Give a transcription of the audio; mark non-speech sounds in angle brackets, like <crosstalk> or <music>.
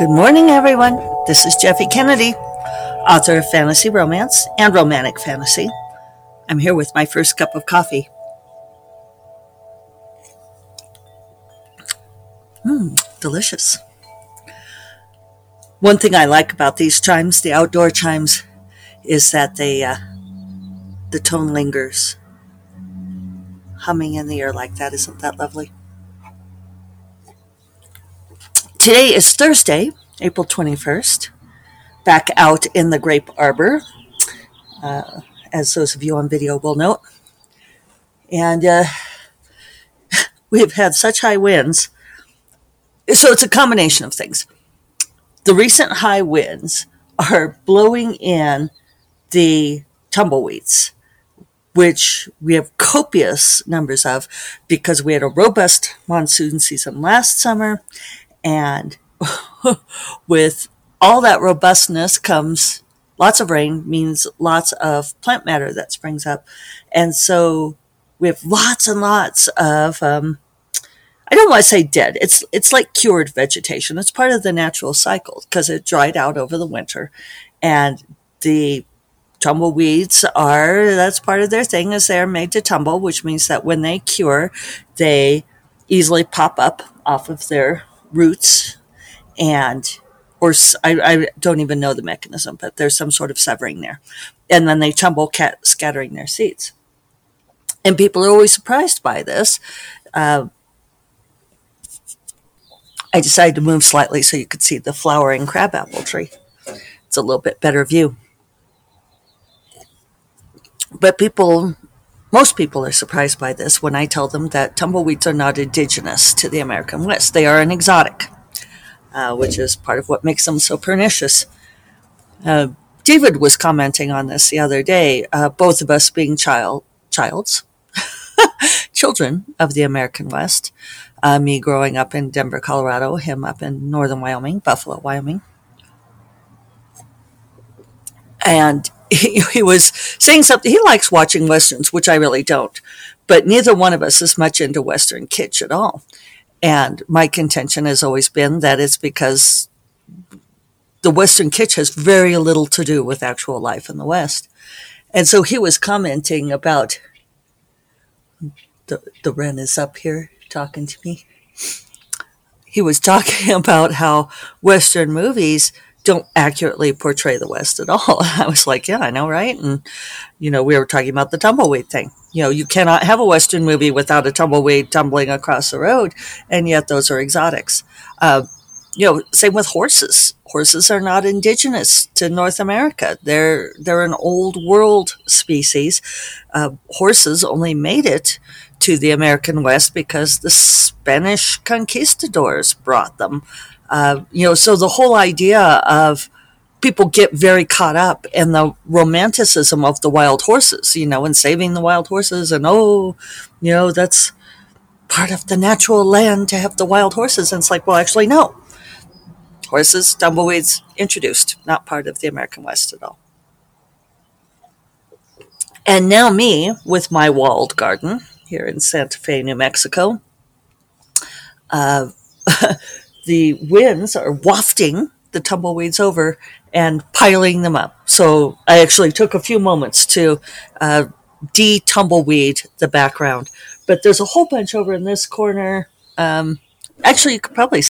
Good morning, everyone. This is Jeffe Kennedy, author of fantasy romance and romantic fantasy. I'm here with my first cup of coffee. Mmm, delicious. One thing I like about these chimes, the outdoor chimes, is that they uh, the tone lingers. Humming in the air like that, isn't that lovely? Today is Thursday, April 21st. Back out in the grape arbor, uh, as those of you on video will note. And uh, <laughs> we've had such high winds. So it's a combination of things. The recent high winds are blowing in the tumbleweeds, which we have copious numbers of because we had a robust monsoon season last summer and <laughs> with all that robustness comes lots of rain, means lots of plant matter that springs up. And so we have lots and lots of, um, I don't want to say dead. It's it's like cured vegetation. It's part of the natural cycle because it dried out over the winter, and the tumbleweeds are that's part of their thing is they're made to tumble, which means that when they cure, they easily pop up off of their roots and or I, I, don't even know the mechanism, but there's some sort of severing there. And then they tumble, cat, scattering their seeds. And people are always surprised by this. Uh, I decided to move slightly so you could see the flowering crabapple tree. It's a little bit better view. But people most people are surprised by this when I tell them that tumbleweeds are not indigenous to the American West. They are an exotic, uh, which is part of what makes them so pernicious. Uh, David was commenting on this the other day, uh, both of us being child, childs, <laughs> children of the American West. Uh, me growing up in Denver, Colorado, him up in northern Wyoming, Buffalo, Wyoming. And <laughs> he, he was saying something. He likes watching westerns, which I really don't. But neither one of us is much into western kitsch at all. And my contention has always been that it's because the western kitsch has very little to do with actual life in the West. And so he was commenting about the the wren is up here talking to me. He was talking <laughs> about how western movies don't accurately portray the West at all. <laughs> I was like, yeah, I know, right? And, you know, we were talking about the tumbleweed thing. You know, you cannot have a Western movie without a tumbleweed tumbling across the road, and yet those are exotics. Uh, you know, same with horses. Horses are not indigenous to North America. They're they're an old world species. Uh, horses only made it to the American West because the Spanish conquistadors brought them. Uh, you know, so the whole idea of people get very caught up in the romanticism of the wild horses, you know, and saving the wild horses, and oh, you know, that's part of the natural land to have the wild horses. And it's like, well, actually, no. Horses, tumbleweeds introduced, not part of the American West at all. And now, me with my walled garden here in Santa Fe, New Mexico. Uh, <laughs> the winds are wafting the tumbleweeds over and piling them up. So I actually took a few moments to uh, de tumbleweed the background. But there's a whole bunch over in this corner. Um, actually, you could probably